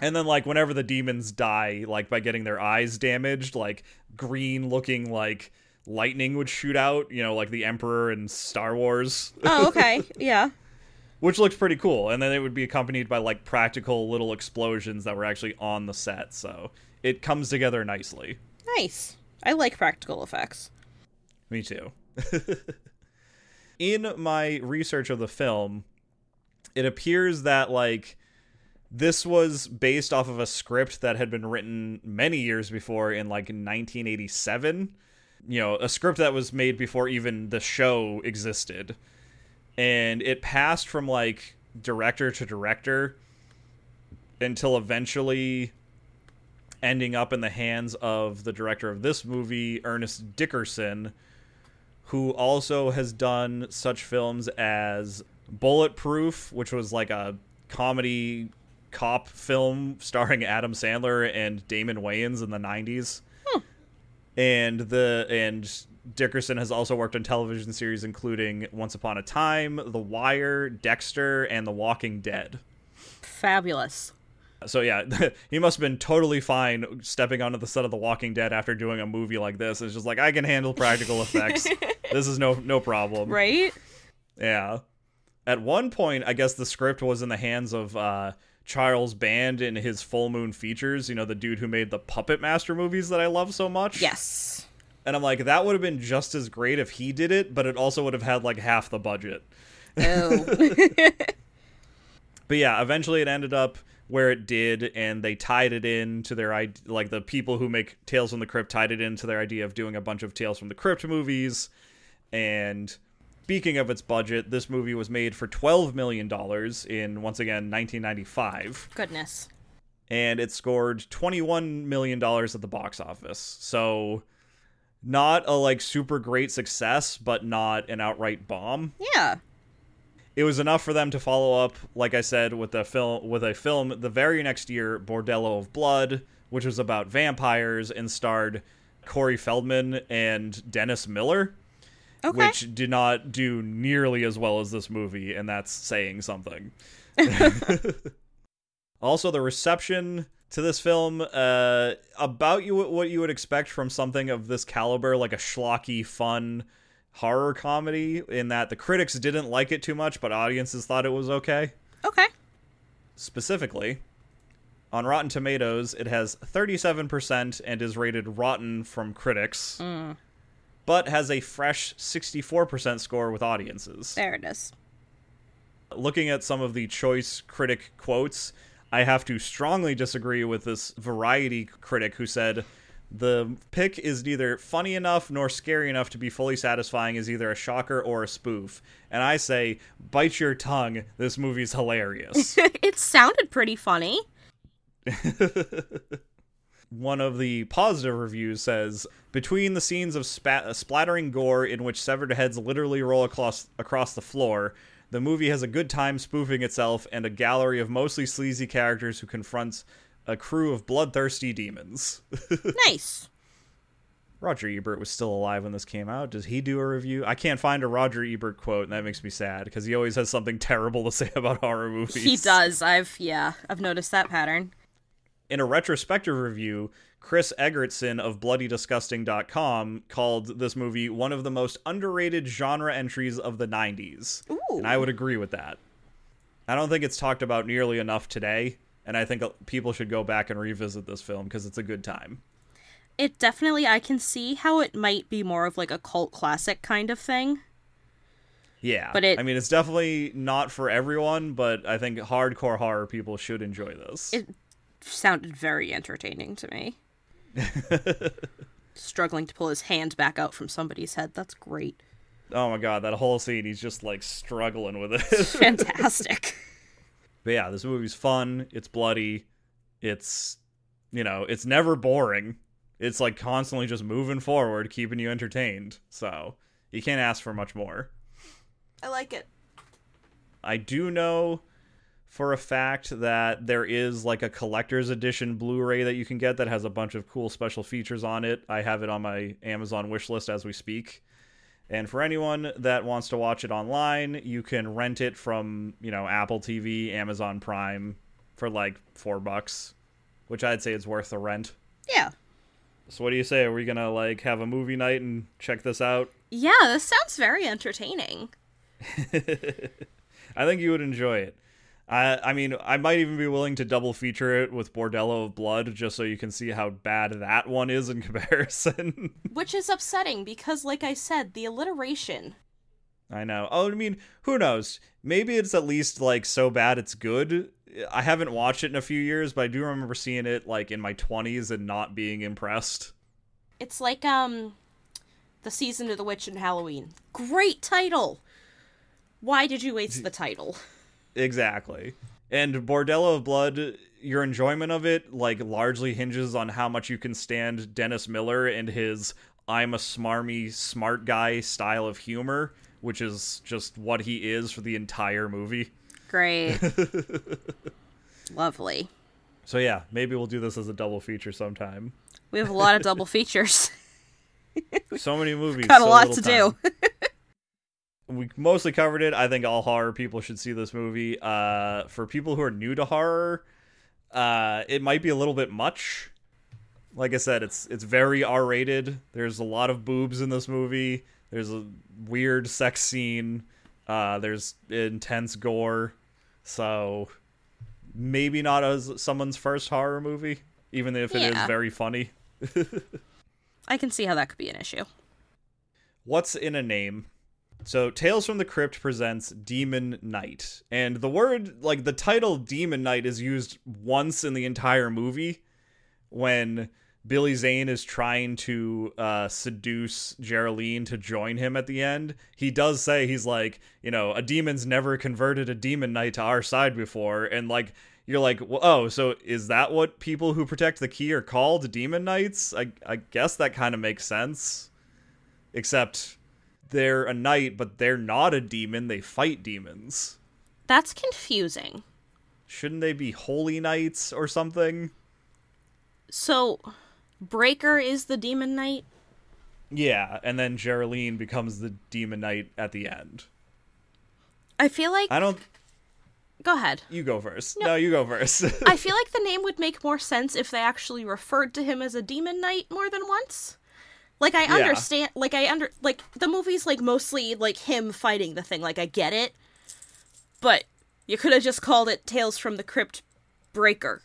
and then like whenever the demons die like by getting their eyes damaged, like green looking like lightning would shoot out, you know, like the emperor in Star Wars,
Oh, *laughs* okay. yeah.
which looks pretty cool. And then it would be accompanied by like practical little explosions that were actually on the set. So it comes together nicely.
Nice. I like practical effects.
Me too. *laughs* In my research of the film, it appears that like this was based off of a script that had been written many years before in like 1987. You know, a script that was made before even the show existed. And it passed from like director to director until eventually ending up in the hands of the director of this movie, Ernest Dickerson, who also has done such films as Bulletproof, which was like a comedy cop film starring Adam Sandler and Damon Wayans in the 90s. And the and Dickerson has also worked on television series including Once Upon a Time, The Wire, Dexter, and The Walking Dead.
Fabulous.
So yeah, *laughs* he must have been totally fine stepping onto the set of The Walking Dead after doing a movie like this. It's just like I can handle practical effects. *laughs* this is no no problem.
Right?
Yeah. At one point, I guess the script was in the hands of uh, Charles Band in his Full Moon Features. You know, the dude who made the Puppet Master movies that I love so much.
Yes.
And I'm like, that would have been just as great if he did it, but it also would have had like half the budget.
Oh. *laughs*
But yeah, eventually it ended up where it did, and they tied it in to their idea. Like the people who make Tales from the Crypt tied it into their idea of doing a bunch of Tales from the Crypt movies. And speaking of its budget, this movie was made for twelve million dollars in once again 1995,
Goodness.
and it scored twenty-one million dollars at the box office. So. Not a like super great success, but not an outright bomb
Yeah.
it was enough for them to follow up, like I said, with a film with a film the very next year, Bordello of Blood, which was about vampires and starred Corey Feldman and Dennis Miller,
Okay.
which did not do nearly as well as this movie, and that's saying something. *laughs* also, the reception to this film, uh, about you what you would expect from something of this caliber, like a schlocky, fun horror comedy, in that the critics didn't like it too much, but audiences thought it was okay.
okay.
Specifically, on Rotten Tomatoes, it has 37% and is rated rotten from critics, but has a fresh 64% score with audiences.
There it is.
Looking at some of the choice critic quotes, I have to strongly disagree with this variety critic who said the pick is neither funny enough nor scary enough to be fully satisfying as either a shocker or a spoof. And I say, bite your tongue, this movie's hilarious. *laughs*
it sounded pretty funny. *laughs*
One of the positive reviews says between the scenes of spat- uh, splattering gore in which severed heads literally roll across across the floor, the movie has a good time spoofing itself and a gallery of mostly sleazy characters who confronts a crew of bloodthirsty demons. *laughs*
Nice.
Roger Ebert was still alive when this came out. Does he do a review? I can't find a Roger Ebert quote, and that makes me sad because he always has something *laughs* terrible to say about horror movies.
He does. I've yeah, I've noticed that pattern.
In a retrospective review, Chris Eggertsen of BloodyDisgusting.com called this movie one of the most underrated genre entries of the 90s.
Ooh.
And I would agree with that. I don't think it's talked about nearly enough today, and I think people should go back and revisit this film because it's a good time.
It definitely I can see how it might be more of like a cult classic kind of thing.
Yeah.
But it-
I mean, it's definitely not for everyone, but I think hardcore horror people should enjoy this.
It sounded very entertaining to me. *laughs* Struggling to pull his hand back out from somebody's head. That's great.
oh my god, that whole scene, he's just like struggling with it. *laughs*
Fantastic. *laughs*
But yeah, this movie's fun. It's bloody. It's you know, it's never boring. It's like constantly just moving forward, keeping you entertained. So you can't ask for much more.
I like it.
I do know for a fact that there is like a collector's edition Blu-ray that you can get that has a bunch of cool special features on it. I have it on my Amazon wish list as we speak. And for anyone that wants to watch it online, you can rent it from, you know, Apple TV, Amazon Prime for like 4 bucks, which I'd say is worth the rent.
Yeah.
So what do you say? Are we going to like have a movie night and check this out?
Yeah, this sounds very entertaining. *laughs*
I think you would enjoy it. I I mean, I might even be willing to double feature it with Bordello of Blood just so you can see how bad that one is in *laughs* comparison.
Which is upsetting because, like I said, the alliteration.
I know. Oh, I mean, who knows? Maybe it's at least like so bad it's good. I haven't watched it in a few years, but I do remember seeing it like in my 20s and not being impressed.
It's like, um, The Season of the Witch and Halloween. Great title! Why did you waste the title? *laughs*
Exactly. And Bordello of Blood, your enjoyment of it like largely hinges on how much you can stand Dennis Miller and his I'm a smarmy smart guy style of humor, which is just what he is for the entire movie.
Great. *laughs* Lovely.
So yeah, maybe we'll do this as a double feature sometime.
We have a lot of double *laughs* features.
So many movies.
Got a
so
lot to
time.
do. *laughs*
we mostly covered it. I think all horror people should see this movie. Uh, for people who are new to horror, uh, it might be a little bit much. Like I said, it's it's very R rated. There's a lot of boobs in this movie. There's a weird sex scene. Uh, there's intense gore. So maybe not as someone's first horror movie, even if it is
Yeah.
very funny. *laughs*
I can see how that could be an issue.
What's in a name? So, Tales from the Crypt presents Demon Knight. And the word, like the title Demon Knight, is used once in the entire movie when Billy Zane is trying to uh, seduce Geraldine to join him at the end. He does say, he's like, you know, a demon's never converted a demon knight to our side before. And like, you're like, oh, so is that what people who protect the key are called? Demon knights? I, I guess that kind of makes sense. Except they're a knight, but they're not a demon. They fight demons.
That's confusing.
Shouldn't they be holy knights or something?
So, Breaker is the demon knight?
Yeah, and then Geraldine becomes the demon knight at the end.
I feel like.
I don't.
Go ahead.
You go first. No, you go first.
I *laughs* feel like the name would make more sense if they actually referred to him as a demon knight more than once. Like I
Yeah.
understand like I under like the movie's like mostly like him fighting the thing, like I get it. But you could have just called it Tales from the Crypt Breaker.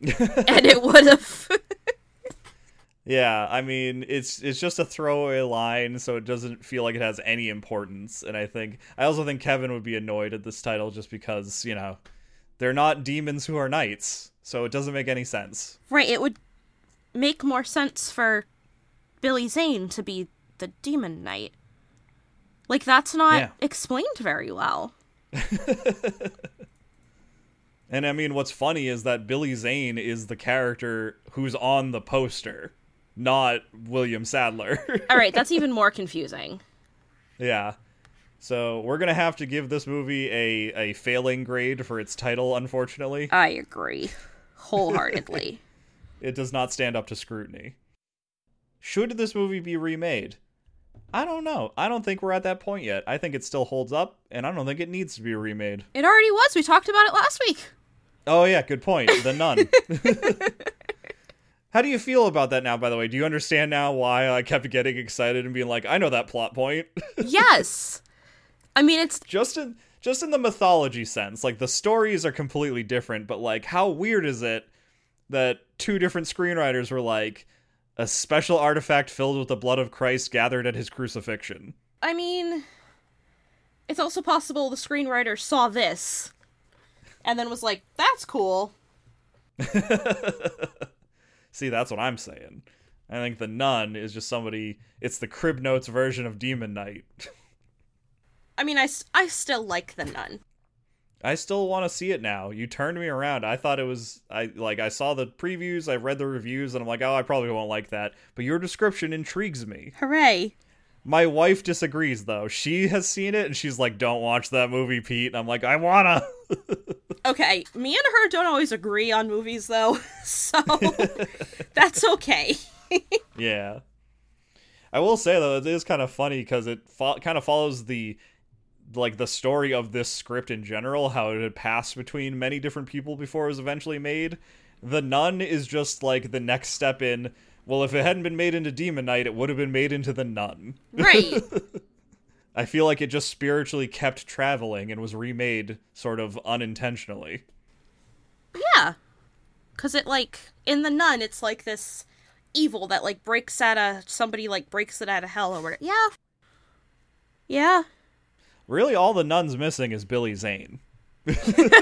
*laughs* and it would have
Yeah, I mean it's it's just a throwaway line, so it doesn't feel like it has any importance. And I think I also think Kevin would be annoyed at this title just because you know they're not demons who are knights, so it doesn't make any sense.
Right, it would make more sense for Billy Zane to be the demon knight. Like that's not
Yeah.
explained very well. *laughs*
And I mean, what's funny is that Billy Zane is the character who's on the poster, not William Sadler. *laughs*
All right, that's even more confusing.
yeah. So we're gonna have to give this movie a a failing grade for its title. Unfortunately,
I agree wholeheartedly. *laughs*
it does not stand up to scrutiny. Should this movie be remade? I don't know. I don't think we're at that point yet. I think it still holds up, and I don't think it needs to be remade.
it already was. We talked about it last week.
Oh yeah, good point. *laughs* The Nun. How do you feel about that now? By the way, do you understand now why I kept getting excited and being like, "I know that plot point"? *laughs*
Yes. I mean, it's
just in just in the mythology sense, like the stories are completely different, but like, how weird is it that two different screenwriters were like, a special artifact filled with the blood of Christ gathered at his crucifixion?
I mean, it's also possible the screenwriter saw this and then was like, "That's cool." *laughs*
See, that's what I'm saying. I think the nun is just somebody. It's the Crib Notes version of Demon Knight. *laughs*
I mean, I, I still like the nun.
I still want to see it now. You turned me around. I thought it was I like I saw the previews, I read the reviews, and I'm like, oh, I probably won't like that. But your description intrigues me.
Hooray!
My wife disagrees though. She has seen it and she's like, "Don't watch that movie, Pete." And I'm like, "I wanna." *laughs*
Okay, me and her don't always agree on movies though, *laughs* so *laughs* that's okay.
yeah. I will say though, it is kind of funny because it fo- kind of follows the like the story of this script in general, how it had passed between many different people before it was eventually made. The Nun is just like the next step in. Well, if it hadn't been made into Demon Knight, it would have been made into the Nun.
Right. *laughs*
I feel like it just spiritually kept traveling and was remade sort of unintentionally.
Yeah. Cuz it like in the nun it's like this evil that like breaks out of somebody like breaks it out of hell or whatever. Yeah. Yeah.
Really, all the nun's missing is Billy Zane.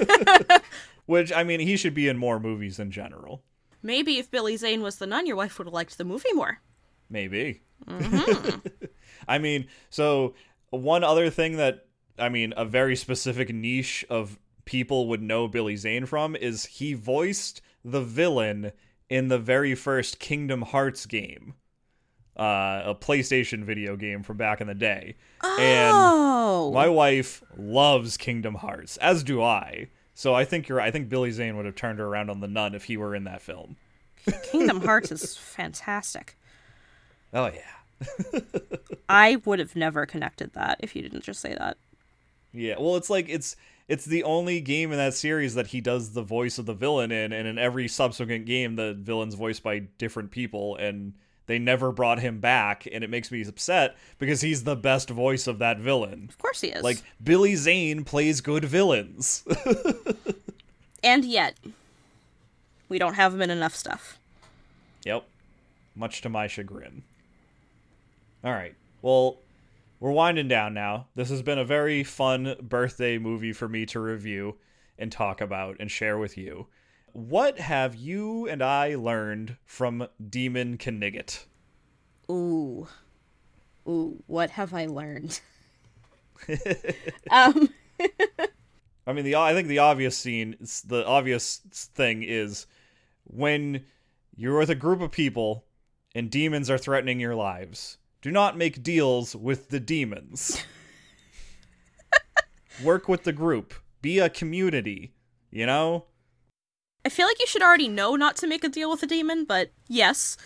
*laughs* Which, I mean, he should be in more movies in general.
Maybe if Billy Zane was the nun, your wife would have liked the movie more.
Maybe. Mm-hmm. *laughs* I mean, so one other thing that, I mean, a very specific niche of people would know Billy Zane from is he voiced the villain in the very first Kingdom Hearts game, uh, a PlayStation video game from back in the day. And
oh.
My wife loves Kingdom Hearts, as do I. So I think you're. I think Billy Zane would have turned her around on the Nun if he were in that film.
Kingdom *laughs* Hearts is fantastic.
Oh yeah, *laughs*
I would have never connected that if you didn't just say that.
yeah. Well, it's like it's it's the only game in that series that he does the voice of the villain in, and in every subsequent game, the villain's voiced by different people, and they never brought him back, and it makes me upset because he's the best voice of that villain.
Of course he is.
Like Billy Zane plays good villains. *laughs*
and yet we don't have him in enough stuff.
Yep. Much to my chagrin. All right. Well, we're winding down now. This has been a very fun birthday movie for me to review and talk about and share with you. What have you and I learned from Demon Knigget?
Ooh. Ooh, what have I learned? *laughs* um *laughs*
I mean, the I think the obvious scene, the obvious thing is when you're with a group of people and demons are threatening your lives. do not make deals with the demons. *laughs* Work with the group. Be a community, you know?
I feel like you should already know not to make a deal with a demon, but yes.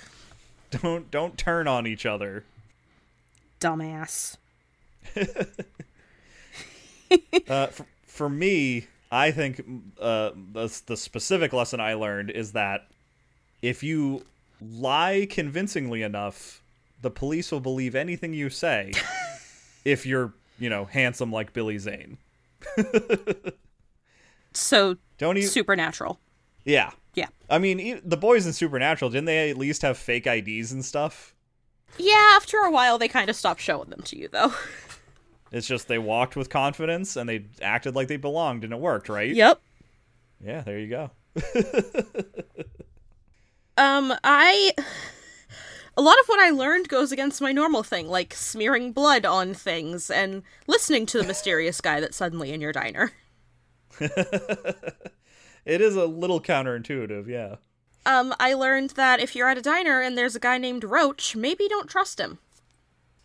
Don't don't turn on each other.
Dumbass. *laughs*
uh, for, for me, I think uh, the, the specific lesson I learned is that if you lie convincingly enough, the police will believe anything you say *laughs* if you're, you know, handsome like Billy Zane. *laughs*
so,
don't you
supernatural.
Yeah.
Yeah.
I mean, the boys in Supernatural, didn't they at least have fake IDs and stuff?
Yeah, after a while they kind of stopped showing them to you though. *laughs*
It's just they walked with confidence and they acted like they belonged and it worked, right?
Yep.
Yeah, there you go. *laughs*
um, I *sighs* a lot of what I learned goes against my normal thing, like smearing blood on things and listening to the mysterious guy that's suddenly in your diner. *laughs*
it is a little counterintuitive, yeah.
Um, I learned that if you're at a diner and there's a guy named Roach, maybe don't trust him.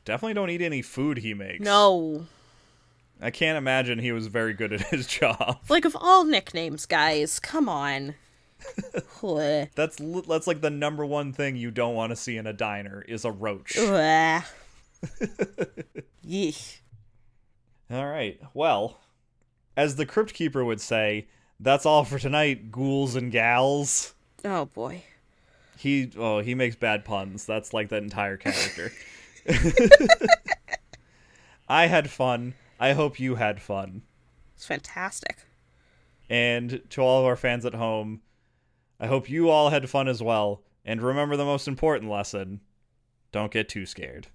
Definitely don't eat any food he makes.
No.
I can't imagine he was very good at *laughs* his job.
Like of all nicknames, guys, come on. *laughs*
that's that's like the number one thing you don't want to see in a diner is a roach. *laughs*
Yeesh.
All right. Well, as the crypt keeper would say, that's all for tonight, ghouls and gals.
Oh boy.
He oh he makes bad puns. That's like that entire character. *laughs* I had fun. I hope you had fun.
It's fantastic.
And to all of our fans at home, I hope you all had fun as well. And remember the most important lesson don't get too scared.